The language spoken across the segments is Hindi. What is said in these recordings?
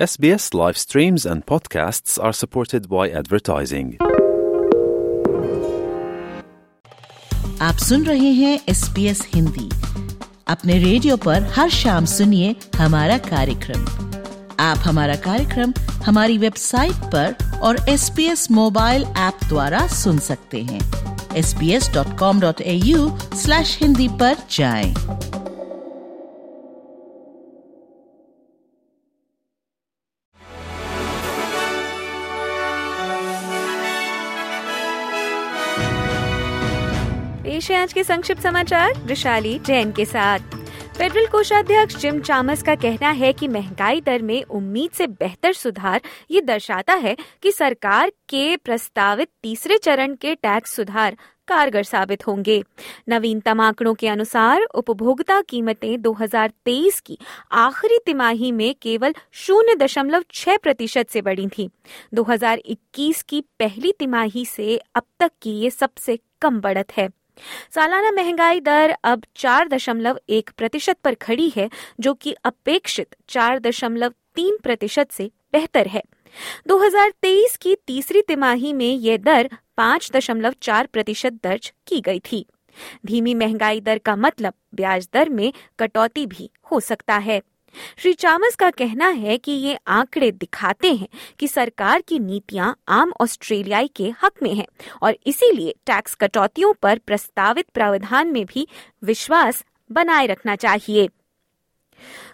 SBS live streams and podcasts are supported by advertising. आप सुन रहे हैं एस पी एस हिंदी अपने रेडियो पर हर शाम सुनिए हमारा कार्यक्रम आप हमारा कार्यक्रम हमारी वेबसाइट पर और S B S mobile app द्वारा सुन सकते हैं S B S dot com dot sbs.com.au slash Hindi पर जाएँ। पेश है आज के संक्षिप्त समाचार, विशाली, जैन के साथ। फेडरल कोषाध्यक्ष जिम चामस का कहना है कि महँगाई दर में उम्मीद से बेहतर सुधार, ये दर्शाता है कि सरकार के प्रस्तावित तीसरे चरण के टैक्स सुधार कारगर साबित होंगे। नवीनतम आंकड़ों के अनुसार, उपभोक्ता कीमतें 2023 की आखिरी तिमाही में केवल शून्य दशमलव छह प्रतिशत से बढ़ी थी। 2021 की पहली तिमाही से अब तक की ये सबसे कम बढ़त है। सालाना महँगाई दर अब चार दशमलव एक प्रतिशत पर खड़ी है, जो कि अपेक्षित चार दशमलव तीन प्रतिशत से बेहतर है। 2023 की तीसरी तिमाही में यह दर पाँच दशमलव चार प्रतिशत दर्ज की गई थी। धीमी महँगाई दर का मतलब ब्याज दर में कटौती भी हो सकता है। श्री चामस का कहना है कि ये आंकड़े दिखाते हैं कि सरकार की नीतियाँ आम ऑस्ट्रेलियाई के हक में हैं और इसीलिए टैक्स कटौतियों पर प्रस्तावित प्रावधान में भी विश्वास बनाए रखना चाहिए।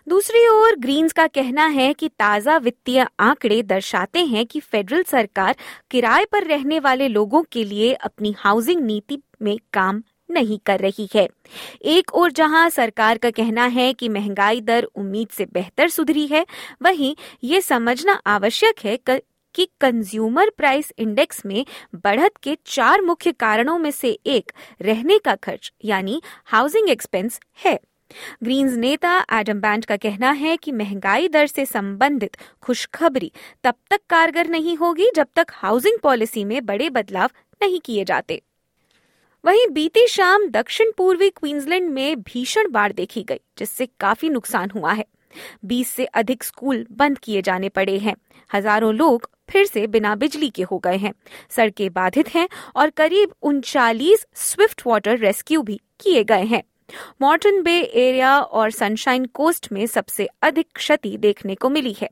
दूसरी ओर ग्रीन्स का कहना है कि ताज़ा वित्तीय आंकड़े दर्शाते हैं कि फेडरल सरकार किराए पर रहने वाले लोगों के लिए अपनी हाउसिंग नीति में काम नहीं कर रही है। एक और जहाँ सरकार का कहना है कि महँगाई दर उम्मीद से बेहतर सुधरी है, वहीं ये समझना आवश्यक है कर... कि कंज्यूमर प्राइस इंडेक्स में बढ़त के चार मुख्य कारणों में से एक रहने का खर्च, यानी हाउसिंग एक्सपेंस है। ग्रीन्स नेता एडम बैंड का कहना है कि महँगाई दर से संबंधित खुशखबरी तब तक कारगर नहीं होगी जब तक हाउसिंग पॉलिसी में बड़े बदलाव नहीं किए जाते। वहीं बीती शाम दक्षिण पूर्वी क्वींसलैंड में भीषण बाढ़ देखी गई, जिससे काफ़ी नुकसान हुआ है। 20 से अधिक स्कूल बंद किए जाने पड़े हैं। हज़ारों लोग फिर से बिना बिजली के हो गए हैं। सड़कें बाधित हैं और करीब उनचालीस स्विफ्ट वाटर रेस्क्यू भी किए गए हैं। मॉर्टन बे एरिया और सनशाइन कोस्ट में सबसे अधिक क्षति देखने को मिली है।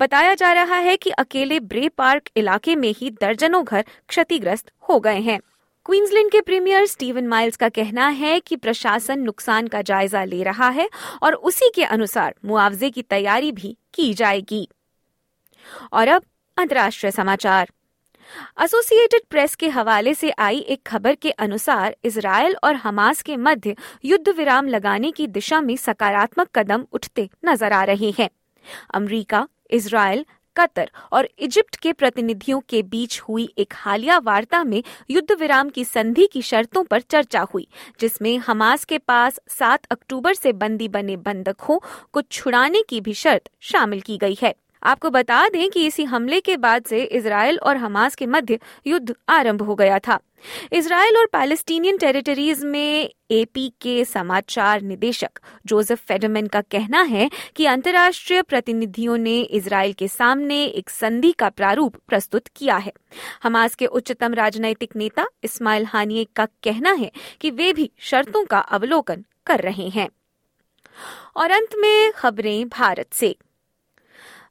बताया जा रहा है कि अकेले ब्रे पार्क इलाके में ही दर्जनों घर क्षतिग्रस्त हो गए हैं। क्वींसलैंड के प्रीमियर स्टीवन माइल्स का कहना है कि प्रशासन नुकसान का जायजा ले रहा है और उसी के अनुसार मुआवजे की तैयारी भी की जाएगी। और अब अंतर्राष्ट्रीय समाचार। एसोसिएटेड प्रेस के हवाले से आई एक खबर के अनुसार इसराइल और हमास के मध्य युद्ध विराम लगाने की दिशा में सकारात्मक कदम उठते नज़र आ रहे हैं। अमेरिका, इसराइल कतर और इजिप्ट के प्रतिनिधियों के बीच हुई एक हालिया वार्ता में युद्ध विराम की संधि की शर्तों पर चर्चा हुई, जिसमें हमास के पास 7 अक्टूबर से बंदी बने बंधकों को छुड़ाने की भी शर्त शामिल की गई है। आपको बता दें कि इसी हमले के बाद से इसराइल और हमास के मध्य युद्ध आरंभ हो गया था। इसराइल और पैलेस्टीनियन टेरिटरीज में एपी के समाचार निदेशक जोसेफ फेडरमैन का कहना है कि अंतर्राष्ट्रीय प्रतिनिधियों ने इसराइल के सामने एक संधि का प्रारूप प्रस्तुत किया है। हमास के उच्चतम राजनैतिक नेता इस्माइल हानिये का कहना है कि वे भी शर्तों का अवलोकन कर रहे हैं। और अंत में खबरें भारत से।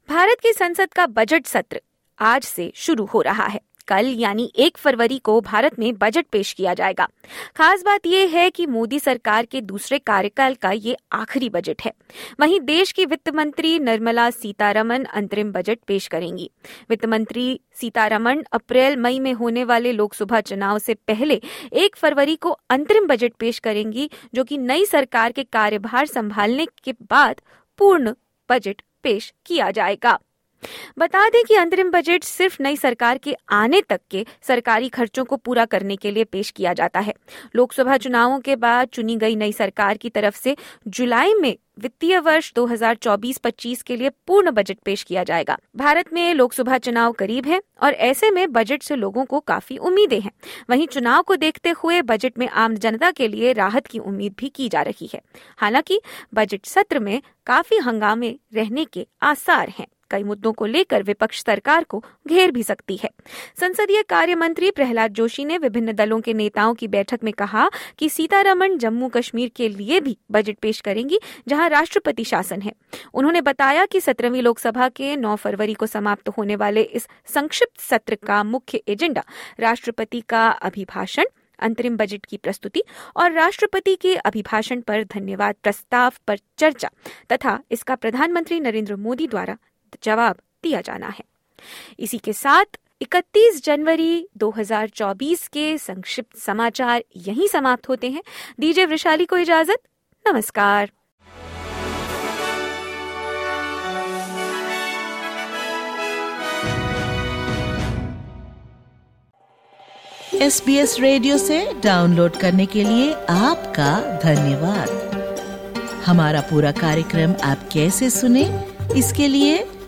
भारत की संसद का बजट सत्र आज से शुरू हो रहा है। कल यानी एक फरवरी को भारत में बजट पेश किया जाएगा। खास बात यह है कि मोदी सरकार के दूसरे कार्यकाल का ये आखिरी बजट है। वहीं देश की वित्त मंत्री निर्मला सीतारमन अंतरिम बजट पेश करेंगी। वित्त मंत्री सीतारमन अप्रैल, मई में होने वाले लोकसभा चुनाव से पहले एक फरवरी को अंतरिम बजट पेश करेंगी, जो कि नई सरकार के कार्यभार संभालने के बाद पूर्ण बजट पेश किया जाएगा। बता दें कि अंतरिम बजट सिर्फ़ नई सरकार के आने तक के सरकारी खर्चों को पूरा करने के लिए पेश किया जाता है। लोकसभा चुनावों के बाद चुनी गई नई सरकार की तरफ़ से जुलाई में वित्तीय वर्ष 2024-25 के लिए पूर्ण बजट पेश किया जाएगा। भारत में लोकसभा चुनाव करीब है और ऐसे में बजट से लोगों को काफ़ी उम्मीदें हैं। वहीं चुनाव को देखते हुए बजट में आम जनता के लिए राहत की उम्मीद भी की जा रही है। हालाँकि बजट सत्र में काफ़ी हंगामे रहने के आसार हैं। कई मुद्दों को लेकर विपक्ष सरकार को घेर भी सकती है। संसदीय कार्य मंत्री प्रहलाद जोशी ने विभिन्न दलों के नेताओं की बैठक में कहा कि सीतारमण जम्मू कश्मीर के लिए भी बजट पेश करेंगी, जहाँ राष्ट्रपति शासन है। उन्होंने बताया कि सत्रहवीं लोकसभा के 9 फरवरी को समाप्त होने वाले इस संक्षिप्त सत्र का मुख्य एजेंडा राष्ट्रपति का अभिभाषण, अंतरिम बजट की प्रस्तुति और राष्ट्रपति के अभिभाषण पर धन्यवाद प्रस्ताव पर चर्चा तथा इसका प्रधानमंत्री नरेंद्र मोदी द्वारा जवाब दिया जाना है। इसी के साथ 31 जनवरी 2024 के संक्षिप्त समाचार यहीं समाप्त होते हैं। दीजिए वृशाली को इजाज़त, नमस्कार। एस रेडियो से डाउनलोड करने के लिए आपका धन्यवाद। हमारा पूरा कार्यक्रम आप कैसे सुने, इसके लिए